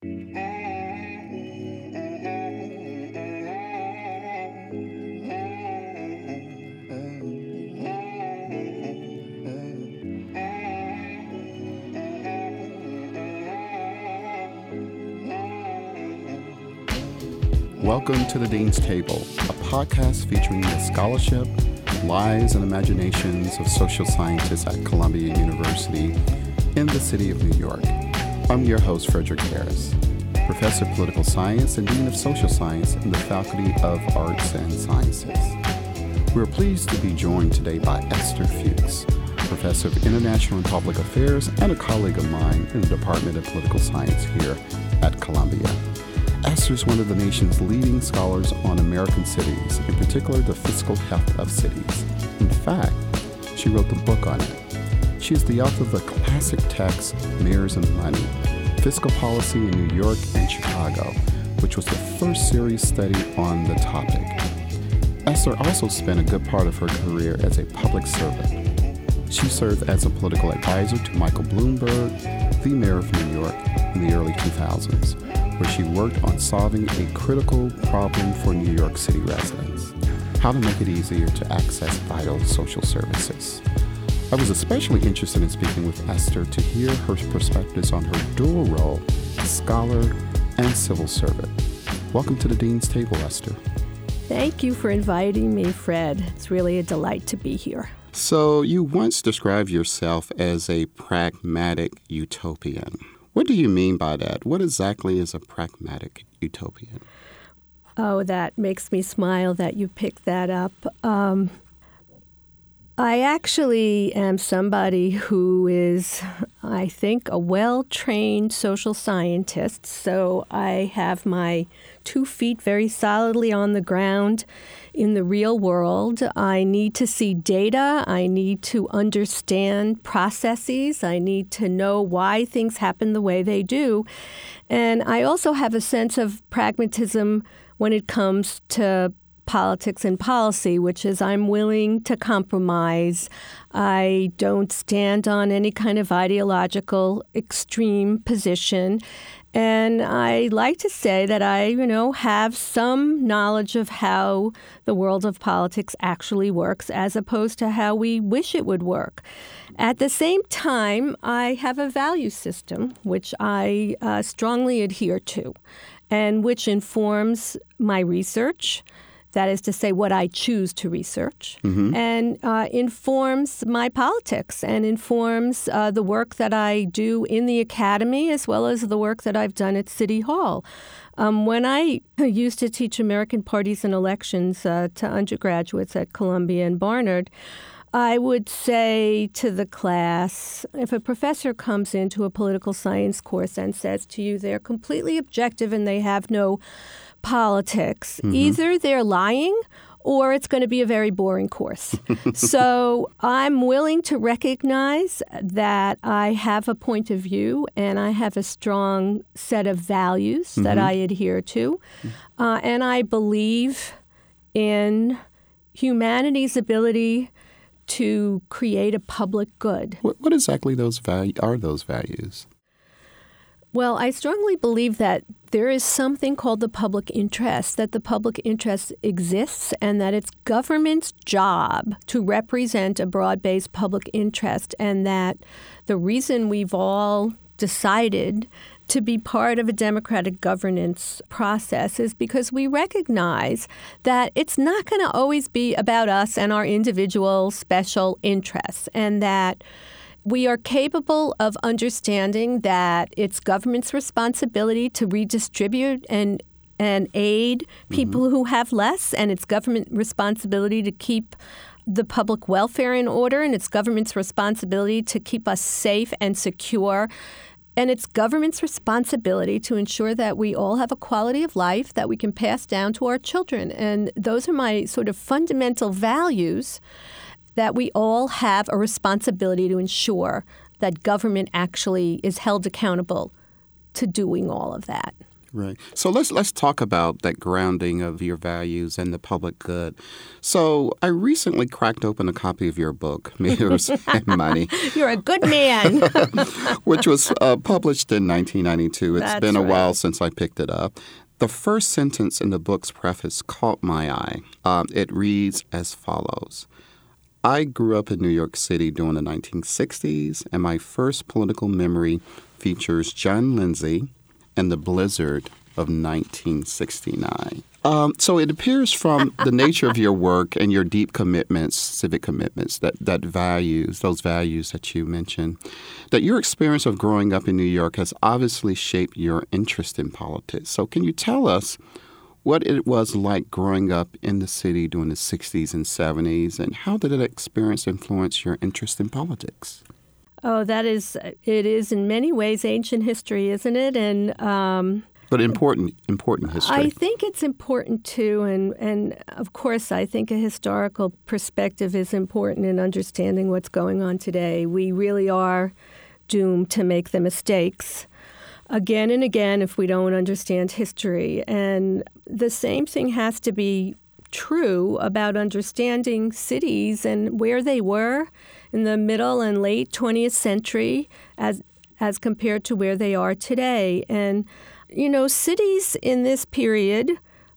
Welcome to the Dean's Table, a podcast featuring the scholarship, lives, and imaginations of social scientists at Columbia University in the city of New York. I'm your host, Frederick Harris, professor of political science and dean of social science in the Faculty of Arts and Sciences. We're pleased to be joined today by Esther Fuchs, professor of international and public affairs and a colleague of mine in the Department of Political Science here at Columbia. Esther is one of the nation's leading scholars on American cities, in particular the fiscal health of cities. In fact, she wrote the book on it. She is the author of the classic text Mayors and Money Fiscal Policy in New York and Chicago, which was the first serious study on the topic. Esther also spent a good part of her career as a public servant. She served as a political advisor to Michael Bloomberg, the mayor of New York, in the early 2000s where she worked on solving a critical problem for New York City residents how to make it easier to access vital social services. I was especially interested in speaking with Esther to hear her perspectives on her dual role as scholar and civil servant. Welcome to the Dean's Table, Esther. Thank you for inviting me, Fred. It's really a delight to be here. So, you once described yourself as a pragmatic utopian. What do you mean by that? What exactly is a pragmatic utopian? Oh, that makes me smile that you picked that up. Um, I actually am somebody who is, I think, a well trained social scientist. So I have my two feet very solidly on the ground in the real world. I need to see data. I need to understand processes. I need to know why things happen the way they do. And I also have a sense of pragmatism when it comes to politics and policy, which is I'm willing to compromise. I don't stand on any kind of ideological extreme position. And I like to say that I, you know, have some knowledge of how the world of politics actually works as opposed to how we wish it would work. At the same time, I have a value system which I uh, strongly adhere to and which informs my research that is to say, what I choose to research, mm-hmm. and uh, informs my politics and informs uh, the work that I do in the academy as well as the work that I've done at City Hall. Um, when I used to teach American parties and elections uh, to undergraduates at Columbia and Barnard, I would say to the class if a professor comes into a political science course and says to you they're completely objective and they have no politics. Mm-hmm. Either they're lying or it's going to be a very boring course. so I'm willing to recognize that I have a point of view and I have a strong set of values mm-hmm. that I adhere to. Uh, and I believe in humanity's ability to create a public good. What, what exactly those value, are those values? Well, I strongly believe that there is something called the public interest, that the public interest exists, and that it's government's job to represent a broad based public interest, and that the reason we've all decided to be part of a democratic governance process is because we recognize that it's not going to always be about us and our individual special interests, and that we are capable of understanding that it's government's responsibility to redistribute and and aid people mm-hmm. who have less, and it's government responsibility to keep the public welfare in order, and it's government's responsibility to keep us safe and secure. And it's government's responsibility to ensure that we all have a quality of life that we can pass down to our children. And those are my sort of fundamental values that we all have a responsibility to ensure that government actually is held accountable to doing all of that. Right. So let's let's talk about that grounding of your values and the public good. So I recently cracked open a copy of your book, Mayors and Money. You're a good man. which was uh, published in 1992. It's That's been a right. while since I picked it up. The first sentence in the book's preface caught my eye. Um, it reads as follows. I grew up in New York City during the 1960s, and my first political memory features John Lindsay and the blizzard of 1969. Um, so it appears from the nature of your work and your deep commitments, civic commitments, that, that values, those values that you mentioned, that your experience of growing up in New York has obviously shaped your interest in politics. So can you tell us what it was like growing up in the city during the 60s and 70s, and how did that experience influence your interest in politics? oh, that is, it is in many ways ancient history, isn't it? And um, But important, important history. I think it's important too, and and of course, I think a historical perspective is important in understanding what's going on today. We really are doomed to make the mistakes again and again if we don't understand history, and the same thing has to be true about understanding cities and where they were in the middle and late 20th century as as compared to where they are today. And you know cities in this period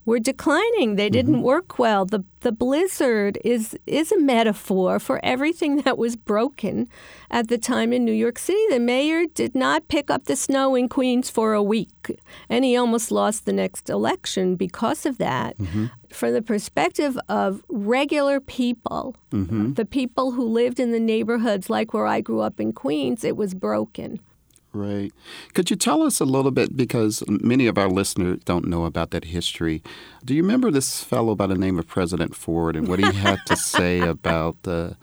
were declining. They didn't mm-hmm. work well. The the blizzard is is a metaphor for everything that was broken at the time in New York City. The mayor did not pick up the snow in Queens for a week and he almost lost the next election because of that. Mm-hmm. From the perspective of regular people mm-hmm. the people who lived in the neighborhoods like where I grew up in Queens it was broken Right. Could you tell us a little bit, because many of our listeners don't know about that history. Do you remember this fellow by the name of President Ford and what he had to say about the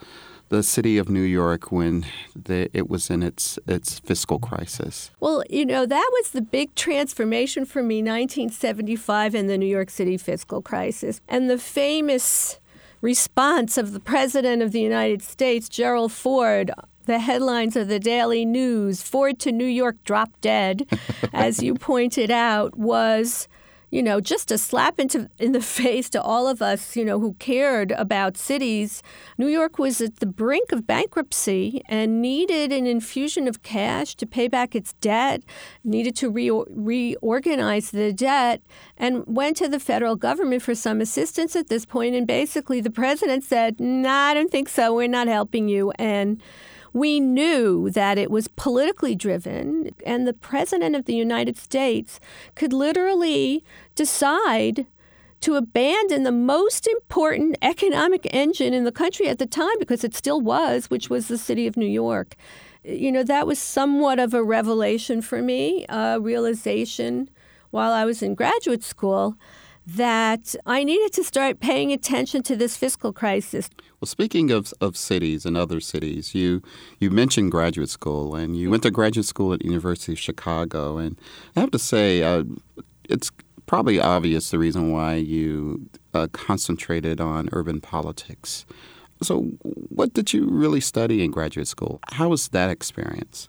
the city of New York when the, it was in its its fiscal crisis? Well, you know, that was the big transformation for me, 1975 and the New York City fiscal crisis. And the famous response of the President of the United States, Gerald Ford, the headlines of the Daily News, Ford to New York drop dead, as you pointed out, was you know, just a slap into in the face to all of us, you know, who cared about cities. New York was at the brink of bankruptcy and needed an infusion of cash to pay back its debt, needed to re- reorganize the debt, and went to the federal government for some assistance at this point. And basically, the president said, "Nah, I don't think so. We're not helping you." And we knew that it was politically driven, and the President of the United States could literally decide to abandon the most important economic engine in the country at the time, because it still was, which was the city of New York. You know, that was somewhat of a revelation for me, a realization while I was in graduate school that I needed to start paying attention to this fiscal crisis. Well, speaking of, of cities and other cities, you you mentioned graduate school, and you went to graduate school at University of Chicago, and I have to say, uh, it's probably obvious the reason why you uh, concentrated on urban politics. So, what did you really study in graduate school? How was that experience?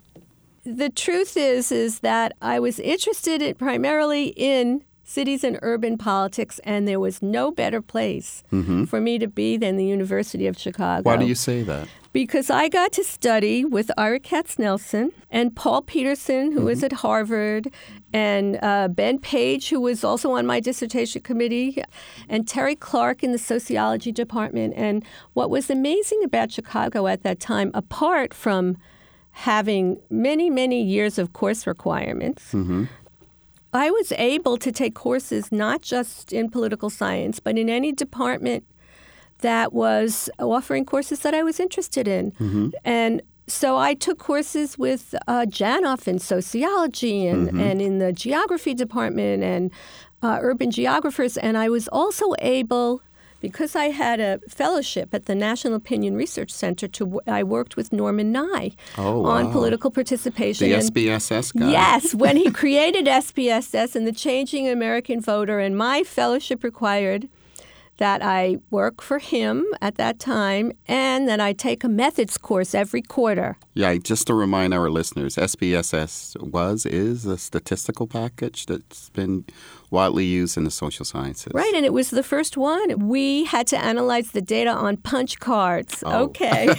The truth is, is that I was interested in, primarily in cities and urban politics, and there was no better place mm-hmm. for me to be than the University of Chicago. Why do you say that? Because I got to study with Ira Katznelson and Paul Peterson, who was mm-hmm. at Harvard, and uh, Ben Page, who was also on my dissertation committee, and Terry Clark in the sociology department. And what was amazing about Chicago at that time, apart from having many, many years of course requirements, mm-hmm. I was able to take courses not just in political science, but in any department that was offering courses that I was interested in. And so I took courses with uh, Janoff in sociology and, and in the geography department and uh, urban geographers. And I was also able, because I had a fellowship at the National Opinion Research Center, to I worked with Norman Nie Oh, on wow. political participation. The and- SPSS guy. Yes, when he created SPSS and the Changing American Voter, and my fellowship required that I work for him at that time and that I take a methods course every quarter. Yeah, just to remind our listeners, SPSS was, is a statistical package that's been widely used in the social sciences. Right, and it was the first one. We had to analyze the data on punch cards. Oh. Okay.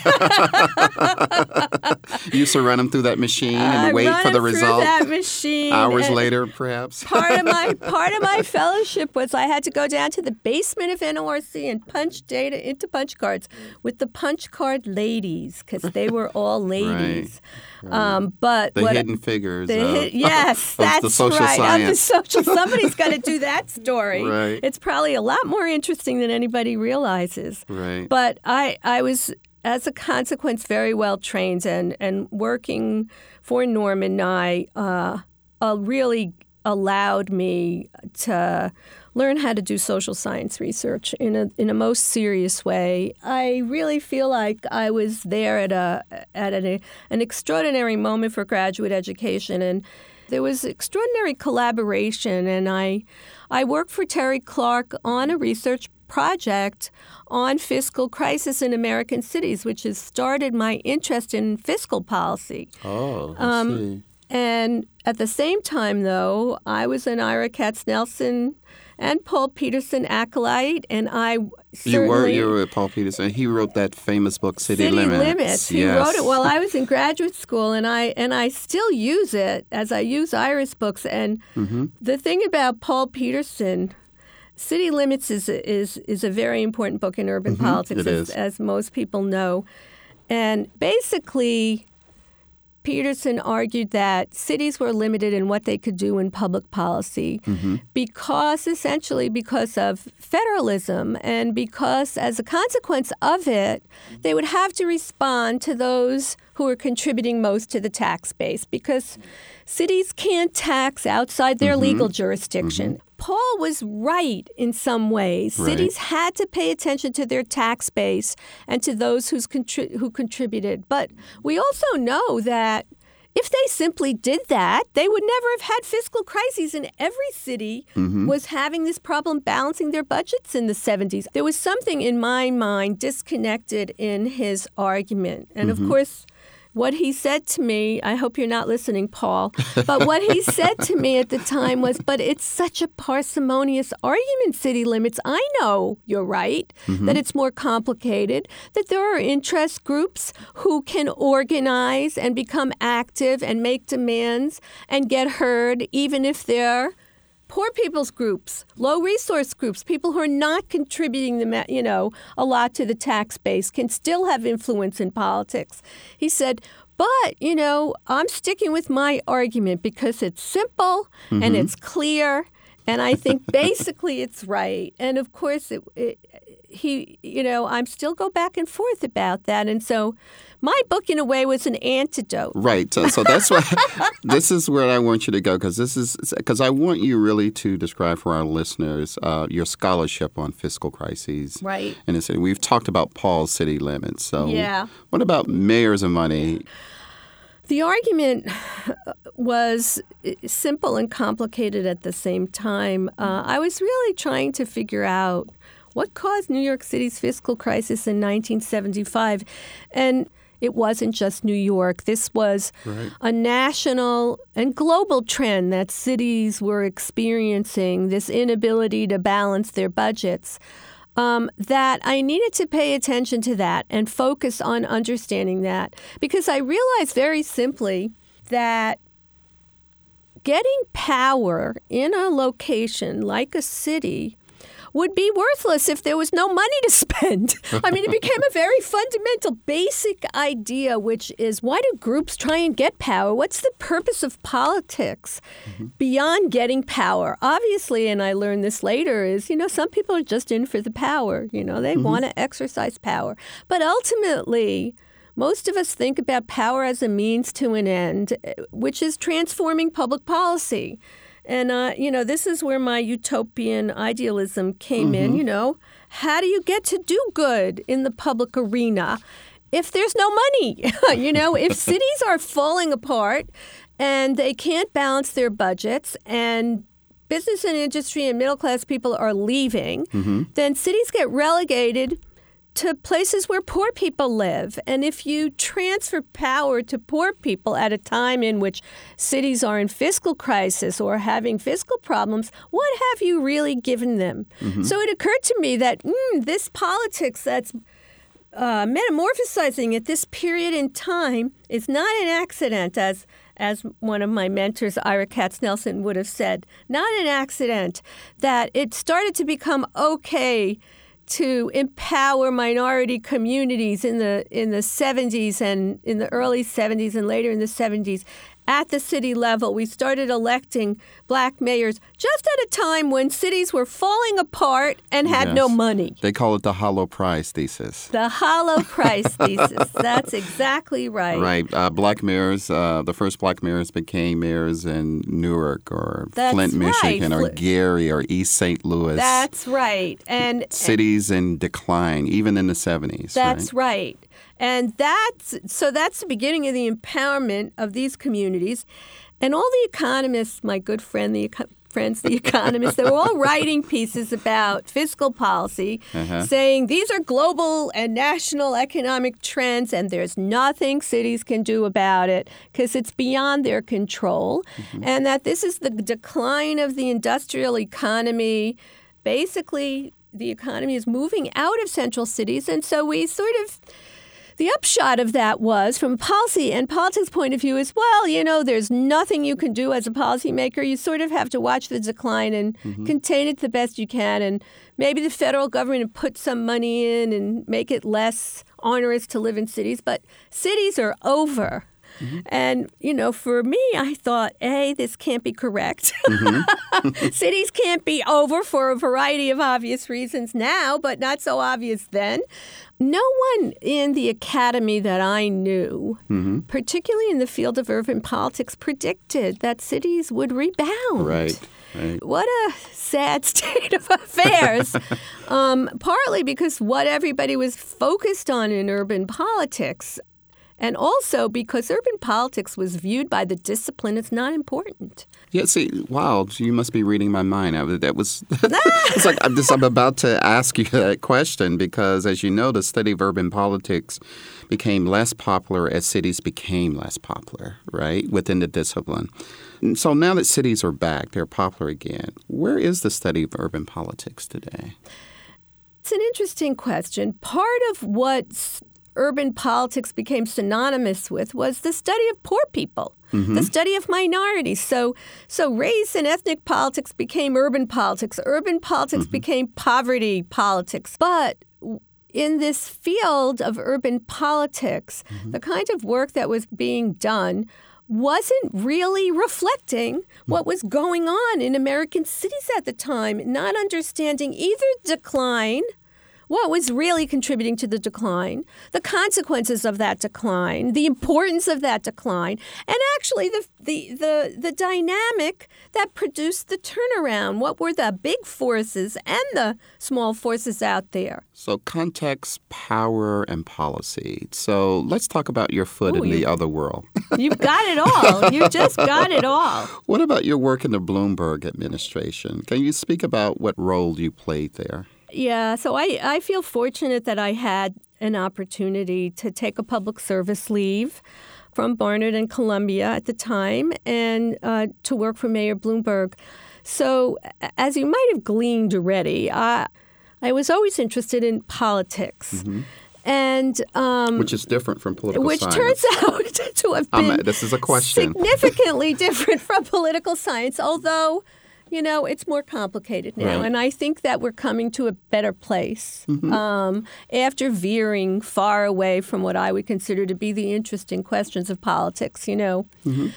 you used to run them through that machine and I wait for the result that machine. hours later, perhaps. Part of my part of my fellowship was I had to go down to the basement of NORC and punch data into punch cards with the punch card ladies because they were all ladies. Um, but the what hidden figures. the of, yes, of the that's social right. Of the social, somebody's got to do that story. Right. It's probably a lot more interesting than anybody realizes. Right. But I, I was, as a consequence, very well trained, and and working for Norman Nie uh, uh, really allowed me to learn how to do social science research in a in a most serious way. I really feel like I was there at a at an, an extraordinary moment for graduate education and there was extraordinary collaboration and I I worked for Terry Clark on a research project on fiscal crisis in American cities which has started my interest in fiscal policy. oh, I Um, see. And at the same time, though, I was an Ira Katznelson and Paul Peterson acolyte, and I You were you were with Paul Peterson. He wrote that famous book, City, Limits. Limits. He yes. wrote it while I was in graduate school, and I and I still use it as I use Ira's books. And Mm-hmm. the thing about Paul Peterson. City Limits is is is a very important book in urban politics, Mm-hmm. It as, as most people know. And basically, Peterson argued that cities were limited in what they could do in public policy mm-hmm. because, essentially, because of federalism and because, as a consequence of it, they would have to respond to those who are contributing most to the tax base because cities can't tax outside their mm-hmm. legal jurisdiction. Mm-hmm. Paul was right in some ways. Right. Cities had to pay attention to their tax base and to those who's contri- who contributed. But we also know that if they simply did that, they would never have had fiscal crises. And every city mm-hmm. was having this problem balancing their budgets in the 70s. There was something in my mind disconnected in his argument. And of mm-hmm. course, what he said to me, I hope you're not listening, Paul, but what he said to me at the time was, but it's such a parsimonious argument, city limits. I know you're right, that mm-hmm. it's more complicated, that there are interest groups who can organize and become active and make demands and get heard, even if they're poor people's groups, low resource groups, people who are not contributing the you know a lot to the tax base can still have influence in politics. He said, but you know, I'm sticking with my argument because it's simple and mm-hmm. it's clear and I think basically it's right. And of course it, it he you know, I'm still go back and forth about that and so my book in a way was an antidote. Right. So, so that's what this is where I want you to go because this is because I want you really to describe for our listeners uh, your scholarship on fiscal crises. Right. And it's, we've talked about Paul's city limits. So Yeah. what about mayors of money? The argument was simple and complicated at the same time. Uh, I was really trying to figure out what caused New York City's fiscal crisis in 1975. And it wasn't just New York. This was Right. a national and global trend that cities were experiencing this inability to balance their budgets. Um, that I needed to pay attention to that and focus on understanding that because I realized very simply that getting power in a location like a city would be worthless if there was no money to spend. I mean, it became a very fundamental, basic idea, which is why do groups try and get power? What's the purpose of politics beyond getting power? Obviously, and I learned this later, is, you know, some people are just in for the power. You know, they want to exercise power. But ultimately, most of us think about power as a means to an end, eh, which is transforming public policy. And, uh, you know, this is where my utopian idealism came in. You know, how do you get to do good in the public arena if there's no money? you know, if cities are falling apart and they can't balance their budgets and business and industry and middle class people are leaving, Mm-hmm. then cities get relegated to places where poor people live. And if you transfer power to poor people at a time in which cities are in fiscal crisis or having fiscal problems, what have you really given them? So it occurred to me that mm, this politics that's uh, metamorphosizing at this period in time is not an accident, as as one of my mentors, Ira Katznelson, would have said. Not an accident that it started to become okay to empower minority communities in the in the 70s and in the early 70s and later in the 70s at the city level we started electing black mayors just at a time when cities were falling apart and had no money They call it the hollow prize thesis. the hollow prize thesis. That's exactly right. Right. Uh, black mayors, uh, the first black mayors became mayors in Newark or That's Flint, right. Michigan, or Gary or East St. Louis. That's right. And Cities in decline, even in the 70s. that's right? right. And that's so that's the beginning of the empowerment of these communities. And all the economists, my good friend, the friends, the economists, they were all writing pieces about fiscal policy, Uh-huh. saying these are global and national economic trends, and there's nothing cities can do about it because it's beyond their control, and that this is the decline of the industrial economy. Basically, the economy is moving out of central cities, and so we sort of the upshot of that was, from a policy and politics point of view, is well, you know, there's nothing you can do as a policymaker. You sort of have to watch the decline and mm-hmm. contain it the best you can. And maybe the federal government would put some money in and make it less onerous to live in cities. But cities are over. Mm-hmm. And, you know, for me, I thought, A, this can't be correct. Mm-hmm. Cities can't be over for a variety of obvious reasons now, but not so obvious then. No one in the academy that I knew, mm-hmm. particularly in the field of urban politics, predicted that cities would rebound. Right. Right. What a sad state of affairs. um, partly because what everybody was focused on in urban politics, and also because urban politics was viewed by the discipline as not important. Yeah, see, wow, you must be reading my mind. I, that was, it's like I'm just, I'm about to ask you that question because, as you know, the study of urban politics became less popular as cities became less popular, right, within the discipline. And so now that cities are back, they're popular again. Where is the study of urban politics today? It's an interesting question. Part of what s- urban politics became synonymous with was the study of poor people, mm-hmm. the study of minorities. So, so race and ethnic politics became urban politics. Urban politics mm-hmm. became poverty politics. But in this field of urban politics, mm-hmm. the kind of work that was being done wasn't really reflecting what was going on in American cities at the time, not understanding either decline what was really contributing to the decline, the consequences of that decline, the importance of that decline, and actually the the the, the dynamic that produced the turnaround. What were the big forces and the small forces out there? So, context, power, and policy. So, let's talk about your foot Ooh, in the other world. You've got it all. You just got it all. what about your work in the Bloomberg administration? Can you speak about what role you played there? Yeah, so I, I feel fortunate that I had an opportunity to take a public service leave from Barnard and Columbia at the time and uh, to work for Mayor Bloomberg. So, as you might have gleaned already, I, I was always interested in politics. And um, Which is different from political science. which science. turns out to have Um, been this is a question. significantly different from political science, although you know it's more complicated now, Right. and I think that we're coming to a better place Mm-hmm. um, after veering far away from what I would consider to be the interesting questions of politics. You know. Mm-hmm.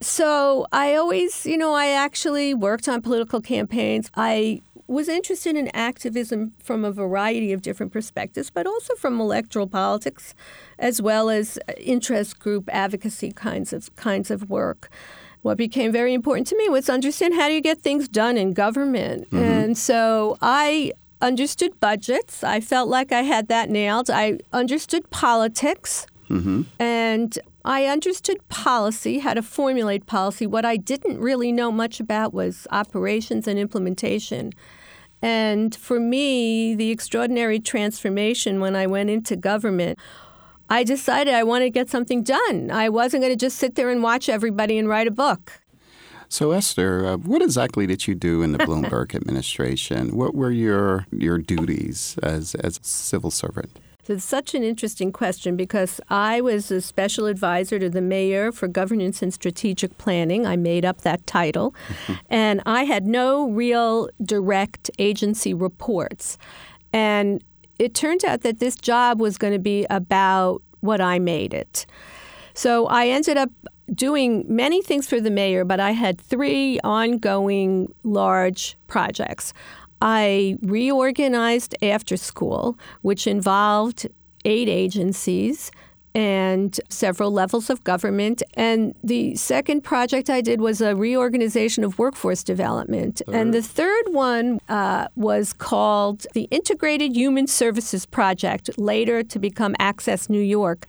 So I always, you know, I actually worked on political campaigns. I was interested in activism from a variety of different perspectives, but also from electoral politics, as well as interest group advocacy kinds of kinds of work. What became very important to me was understand how do you get things done in government, mm-hmm. and so I understood budgets. I felt like I had that nailed. I understood politics. Mm-hmm. And I understood policy, how to formulate policy. What I didn't really know much about was operations and implementation. And for me, the extraordinary transformation when I went into government, I decided I wanted to get something done. I wasn't going to just sit there and watch everybody and write a book. So, Esther, uh, what exactly did you do in the Bloomberg administration? What were your your duties as as a civil servant? So it's such an interesting question because I was a special advisor to the mayor for governance and strategic planning. I made up that title. and I had no real direct agency reports. And it turned out that this job was going to be about what I made it. So I ended up doing many things for the mayor, but I had three ongoing large projects. I reorganized after school, which involved eight agencies and several levels of government. And the second project I did was a reorganization of workforce development. And the third one uh, was called the Integrated Human Services Project, later to become Access New York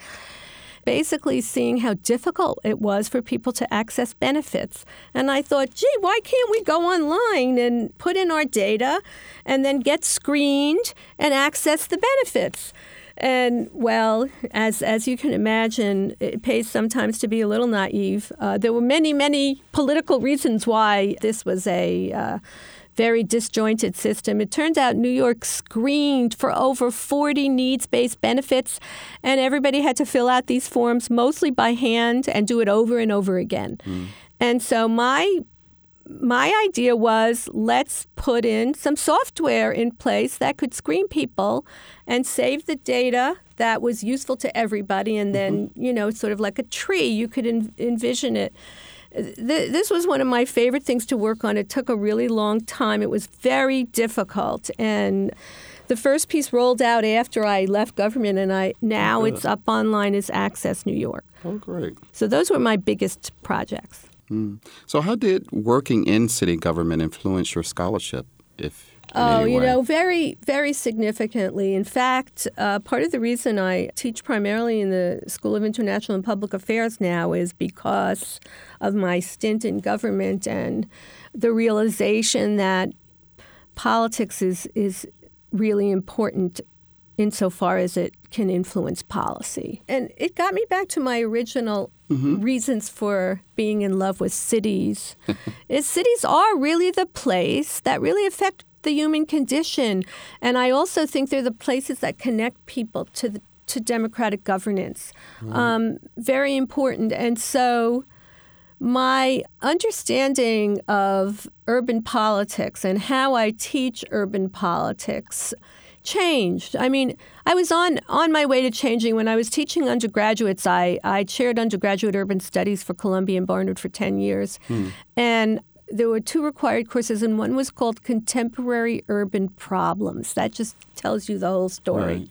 basically seeing how difficult it was for people to access benefits. And I thought, gee, why can't we go online and put in our data and then get screened and access the benefits? And well, as as you can imagine, it pays sometimes to be a little naive. Uh, there were many, many political reasons why this was a uh, very disjointed system. It turns out New York screened for over 40 needs based benefits, and everybody had to fill out these forms mostly by hand and do it over and over again. Mm. And so my my idea was let's put in some software in place that could screen people and save the data that was useful to everybody and then mm-hmm. you know sort of like a tree you could en- envision it this was one of my favorite things to work on. It took a really long time. It was very difficult, and the first piece rolled out after I left government, and I now it's up online as Access New York. Oh, great! So those were my biggest projects. Mm. So how did working in city government influence your scholarship, if Oh, you know, very, very significantly. In fact, uh, part of the reason I teach primarily in the School of International and Public Affairs now is because of my stint in government and the realization that politics is, is really important insofar as it can influence policy. And it got me back to my original mm-hmm. reasons for being in love with cities. is cities are really the place that really affect the human condition. And I also think they're the places that connect people to the, to democratic governance. Mm-hmm. Um, very important. And so my understanding of urban politics and how I teach urban politics changed. I mean, I was on, on my way to changing when I was teaching undergraduates. I, I chaired undergraduate urban studies for Columbia and Barnard for 10 years. Hmm. And there were two required courses, and one was called Contemporary Urban Problems. That just tells you the whole story. Right.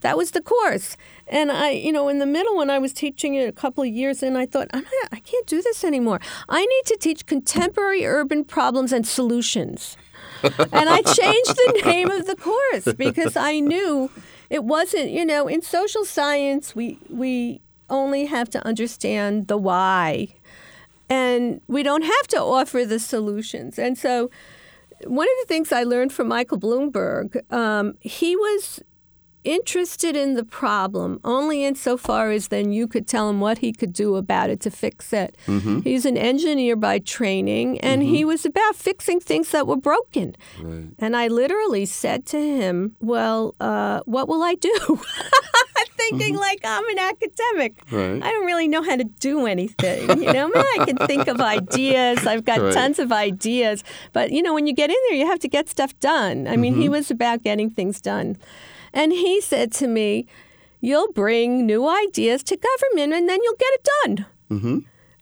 That was the course. And I, you know, in the middle when I was teaching it a couple of years in, I thought, not, I can't do this anymore. I need to teach contemporary urban problems and solutions. And I changed the name of the course because I knew it wasn't, you know, in social science, we, we only have to understand the why and we don't have to offer the solutions. And so, one of the things I learned from Michael Bloomberg, um, he was interested in the problem only insofar as then you could tell him what he could do about it to fix it. Mm-hmm. He's an engineer by training, and mm-hmm. he was about fixing things that were broken. Right. And I literally said to him, Well, uh, what will I do? Thinking mm-hmm. like I'm an academic. Right. I don't really know how to do anything. You know, I, mean, I can think of ideas. I've got right. tons of ideas. But, you know, when you get in there, you have to get stuff done. I mean, he mm-hmm. was about getting things done. And he said to me, You'll bring new ideas to government and then you'll get it done. Mm-hmm.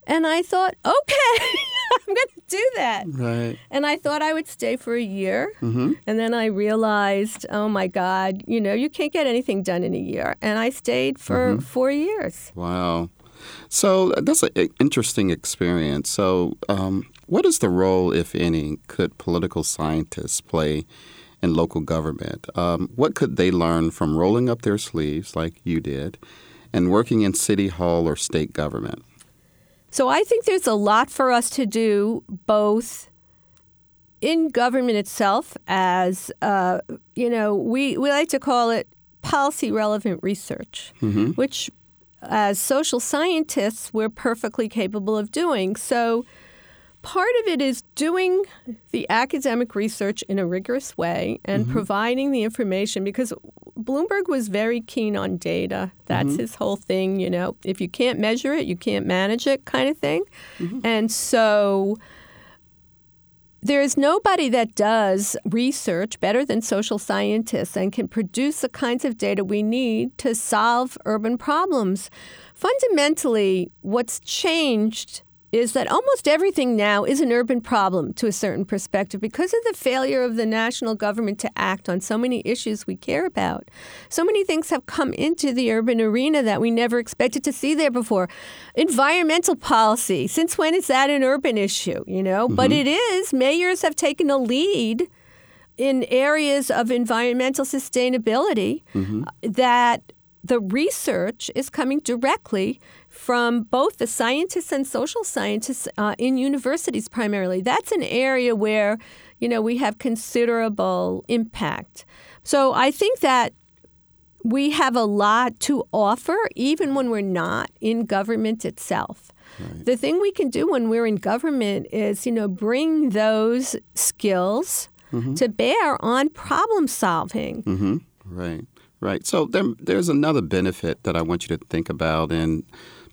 And I thought, okay, I'm going to do that. Right. And I thought I would stay for a year. Mm-hmm. And then I realized, oh my God, you know, you can't get anything done in a year. And I stayed for mm-hmm. four years. Wow. So that's an interesting experience. So, um, what is the role, if any, could political scientists play in local government. Um, what could they learn from rolling up their sleeves like you did and working in city hall or state government? So I think there's a lot for us to do both in government itself as, uh, you know, we, we like to call it policy relevant research, mm-hmm. which as social scientists, we're perfectly capable of doing. So part of it is doing the academic research in a rigorous way and mm-hmm. providing the information because Bloomberg was very keen on data. That's mm-hmm. his whole thing, you know. If you can't measure it, you can't manage it kind of thing. Mm-hmm. And so there's nobody that does research better than social scientists and can produce the kinds of data we need to solve urban problems. Fundamentally, what's changed is that almost everything now is an urban problem to a certain perspective because of the failure of the national government to act on so many issues we care about. So many things have come into the urban arena that we never expected to see there before. Environmental policy, since when is that an urban issue, you know? Mm-hmm. But it is. Mayors have taken a lead in areas of environmental sustainability mm-hmm. that the research is coming directly from both the scientists and social scientists uh, in universities primarily. That's an area where, you know, we have considerable impact. So I think that we have a lot to offer even when we're not in government itself. Right. The thing we can do when we're in government is, you know, bring those skills mm-hmm. to bear on problem solving. Mm-hmm. Right, right. So there, there's another benefit that I want you to think about, and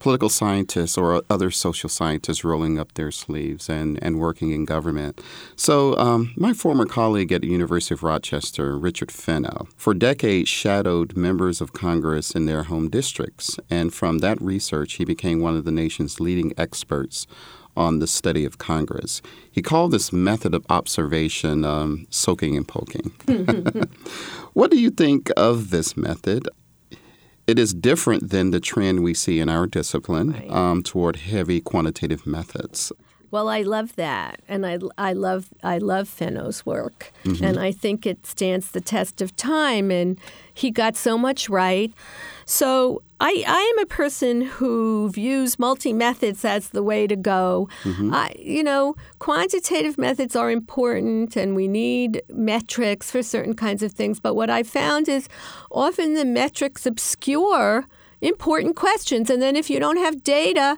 political scientists or other social scientists rolling up their sleeves and, and working in government. So, um, my former colleague at the University of Rochester, Richard Fenno, for decades shadowed members of Congress in their home districts. And from that research, he became one of the nation's leading experts on the study of Congress. He called this method of observation um, soaking and poking. what do you think of this method? It is different than the trend we see in our discipline right. um, toward heavy quantitative methods. Well, I love that, and I, I love I love Fenno's work, mm-hmm. and I think it stands the test of time. And he got so much right. So I, I am a person who views multi methods as the way to go. Mm-hmm. I, you know, quantitative methods are important, and we need metrics for certain kinds of things. But what I found is often the metrics obscure important questions, and then if you don't have data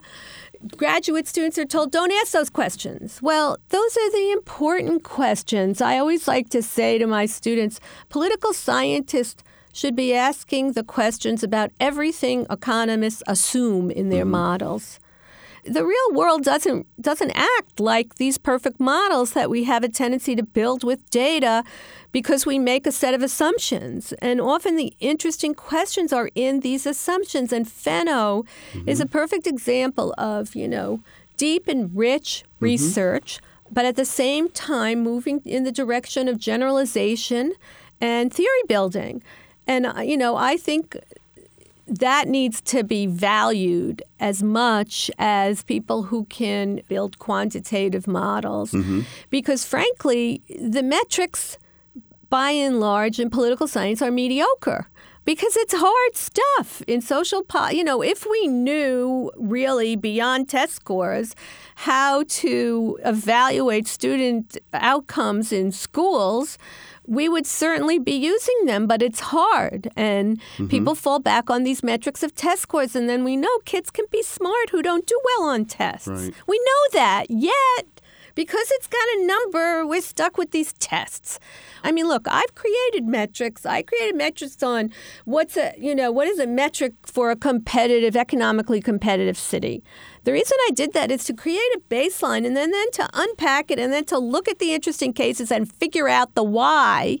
graduate students are told don't ask those questions. Well, those are the important questions. I always like to say to my students political scientists should be asking the questions about everything economists assume in their mm-hmm. models the real world doesn't doesn't act like these perfect models that we have a tendency to build with data because we make a set of assumptions and often the interesting questions are in these assumptions and Fenno mm-hmm. is a perfect example of you know deep and rich mm-hmm. research but at the same time moving in the direction of generalization and theory building and uh, you know I think that needs to be valued as much as people who can build quantitative models. Mm-hmm. Because frankly, the metrics by and large in political science are mediocre because it's hard stuff in social po- you know if we knew really beyond test scores how to evaluate student outcomes in schools we would certainly be using them, but it's hard. And mm-hmm. people fall back on these metrics of test scores. And then we know kids can be smart who don't do well on tests. Right. We know that. Yet, because it's got a number, we're stuck with these tests. I mean, look, I've created metrics. I created metrics on what's a, you know, what is a metric for a competitive, economically competitive city. The reason I did that is to create a baseline and then, then to unpack it and then to look at the interesting cases and figure out the why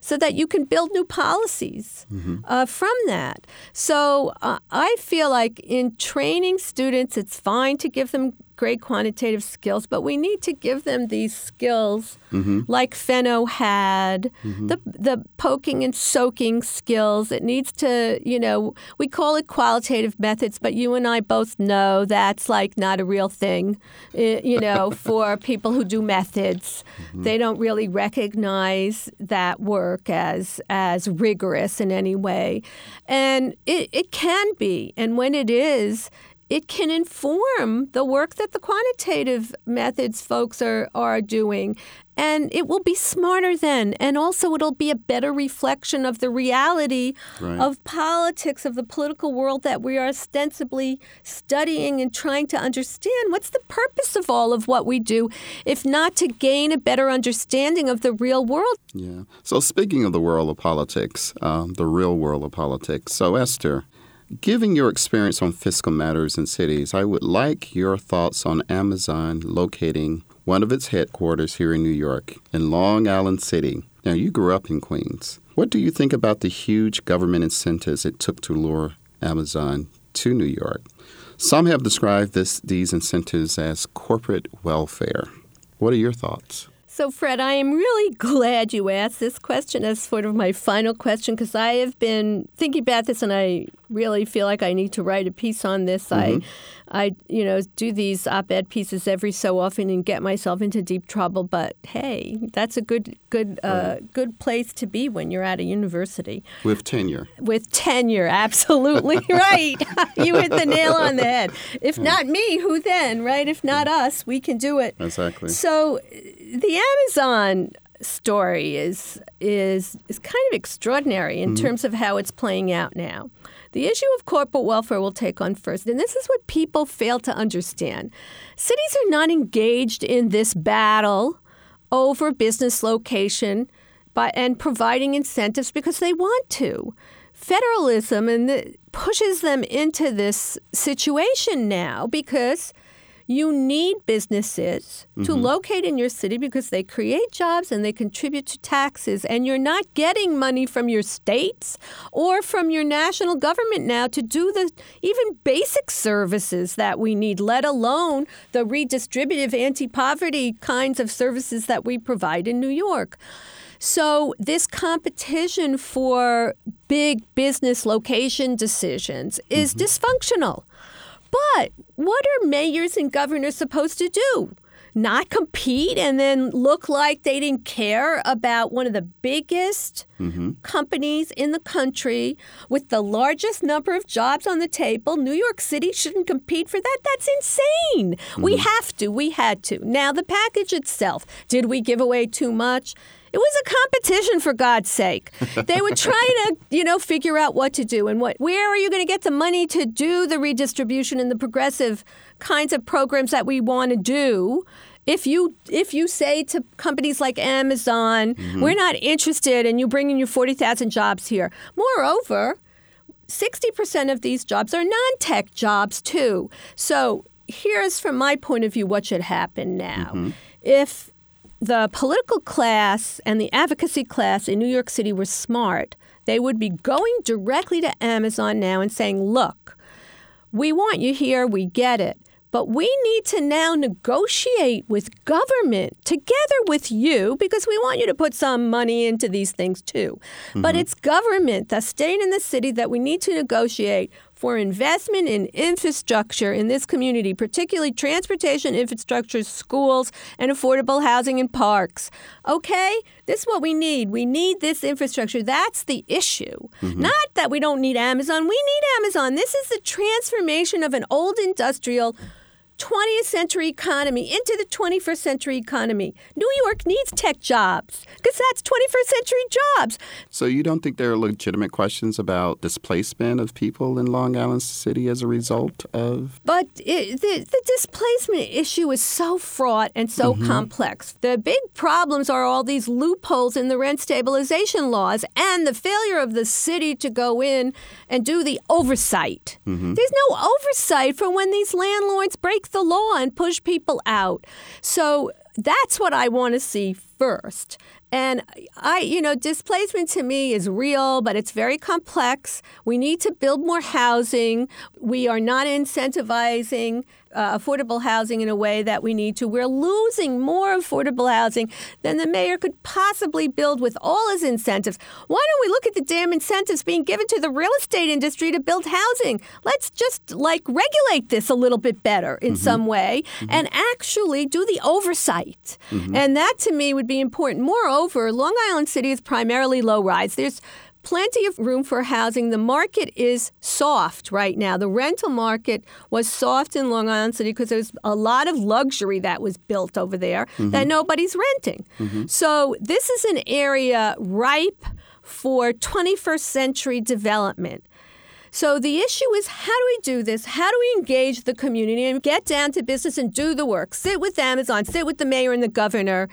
so that you can build new policies mm-hmm. uh, from that. So uh, I feel like in training students, it's fine to give them great quantitative skills, but we need to give them these skills mm-hmm. like Fenno had, mm-hmm. the the poking and soaking skills. It needs to, you know, we call it qualitative methods, but you and I both know that's like not a real thing, you know, for people who do methods. Mm-hmm. They don't really recognize that work as as rigorous in any way. And it, it can be. And when it is, it can inform the work that the quantitative methods folks are, are doing. And it will be smarter then. And also, it'll be a better reflection of the reality Right. of politics, of the political world that we are ostensibly studying and trying to understand. What's the purpose of all of what we do, if not to gain a better understanding of the real world? Yeah. So, speaking of the world of politics, um, the real world of politics, so Esther, given your experience on fiscal matters in cities, I would like your thoughts on Amazon locating one of its headquarters here in New York, in Long Island City. Now, you grew up in Queens. What do you think about the huge government incentives it took to lure Amazon to New York? Some have described this, these incentives as corporate welfare. What are your thoughts? So, Fred, I am really glad you asked this question as sort of my final question because I have been thinking about this and I really feel like I need to write a piece on this. I, I, you know, do these op-ed pieces every so often and get myself into deep trouble. But hey, that's a good, good, uh, good place to be when you're at a university With tenure. with tenure. Absolutely right. you hit the nail on the head. If not me, who then? Right? If not us, we can do it. Exactly. So the Amazon story is is is kind of extraordinary in mm-hmm. terms of how it's playing out now. The issue of corporate welfare will take on first, and this is what people fail to understand. Cities are not engaged in this battle over business location by, and providing incentives because they want to. Federalism and the, pushes them into this situation now because you need businesses to mm-hmm. locate in your city because they create jobs and they contribute to taxes. And you're not getting money from your states or from your national government now to do the even basic services that we need, let alone the redistributive anti poverty kinds of services that we provide in New York. So, this competition for big business location decisions is mm-hmm. dysfunctional. But what are mayors and governors supposed to do? Not compete and then look like they didn't care about one of the biggest mm-hmm. companies in the country with the largest number of jobs on the table. New York City shouldn't compete for that. That's insane. We mm-hmm. have to. We had to. Now, the package itself, did we give away too much? It was a competition for God's sake. They were trying to, you know, figure out what to do and what where are you going to get the money to do the redistribution and the progressive kinds of programs that we want to do. If you if you say to companies like Amazon, mm-hmm. we're not interested and you bring in your 40,000 jobs here. Moreover, 60% of these jobs are non-tech jobs too. So, here's from my point of view what should happen now. Mm-hmm. If the political class and the advocacy class in New York City were smart, they would be going directly to Amazon now and saying, look, we want you here, we get it. But we need to now negotiate with government together with you because we want you to put some money into these things too. But mm-hmm. it's government, the state and the city, that we need to negotiate for investment in infrastructure in this community, particularly transportation infrastructure, schools, and affordable housing and parks. Okay? This is what we need. We need this infrastructure. That's the issue. Mm-hmm. Not that we don't need Amazon. We need Amazon. This is the transformation of an old industrial 20th century economy into the 21st century economy. New York needs tech jobs because that's 21st century jobs. So you don't think there are legitimate questions about displacement of people in Long Island City as a result of? But it, the, the displacement issue is so fraught and so mm-hmm. complex. The big problems are all these loopholes in the rent stabilization laws and the failure of the city to go in and do the oversight. Mm-hmm. There's no oversight for when these landlords break the law and push people out. So that's what I want to see first. And I, you know, displacement to me is real, but it's very complex. We need to build more housing. We are not incentivizing uh, affordable housing in a way that we need to. We're losing more affordable housing than the mayor could possibly build with all his incentives. Why don't we look at the damn incentives being given to the real estate industry to build housing? Let's just like regulate this a little bit better in mm-hmm. some way mm-hmm. and actually do the oversight. Mm-hmm. And that to me would be important. Moreover, Long Island City is primarily low rise. There's plenty of room for housing. The market is soft right now. The rental market was soft in Long Island City because there's a lot of luxury that was built over there mm-hmm. that nobody's renting. Mm-hmm. So this is an area ripe for 21st century development. So the issue is how do we do this? How do we engage the community and get down to business and do the work? Sit with Amazon, sit with the mayor and the governor,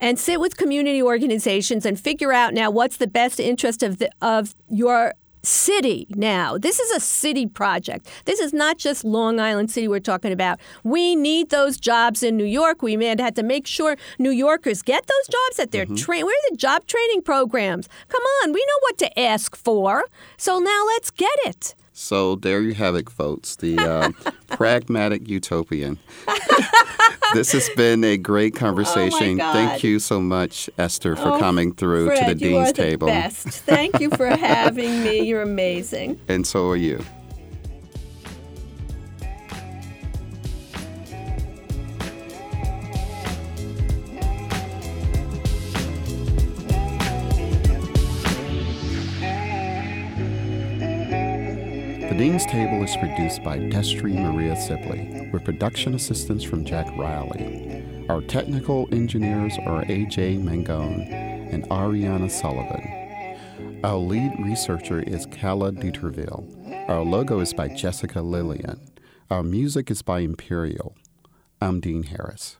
and sit with community organizations and figure out now what's the best interest of the, of your city now. This is a city project. This is not just Long Island City we're talking about. We need those jobs in New York. We may had to make sure New Yorkers get those jobs that they're mm-hmm. trained. Where are the job training programs? Come on, we know what to ask for. So now let's get it. So there you have it, folks. The uh, pragmatic utopian. this has been a great conversation. Oh Thank you so much, Ester, for oh, coming through Fred, to the you Dean's are Table. The best. Thank you for having me. You're amazing. And so are you. Dean's Table is produced by Destry Maria Sibley, with production assistance from Jack Riley. Our technical engineers are AJ Mangone and Ariana Sullivan. Our lead researcher is Kala Duterville. Our logo is by Jessica Lillian. Our music is by Imperial. I'm Dean Harris.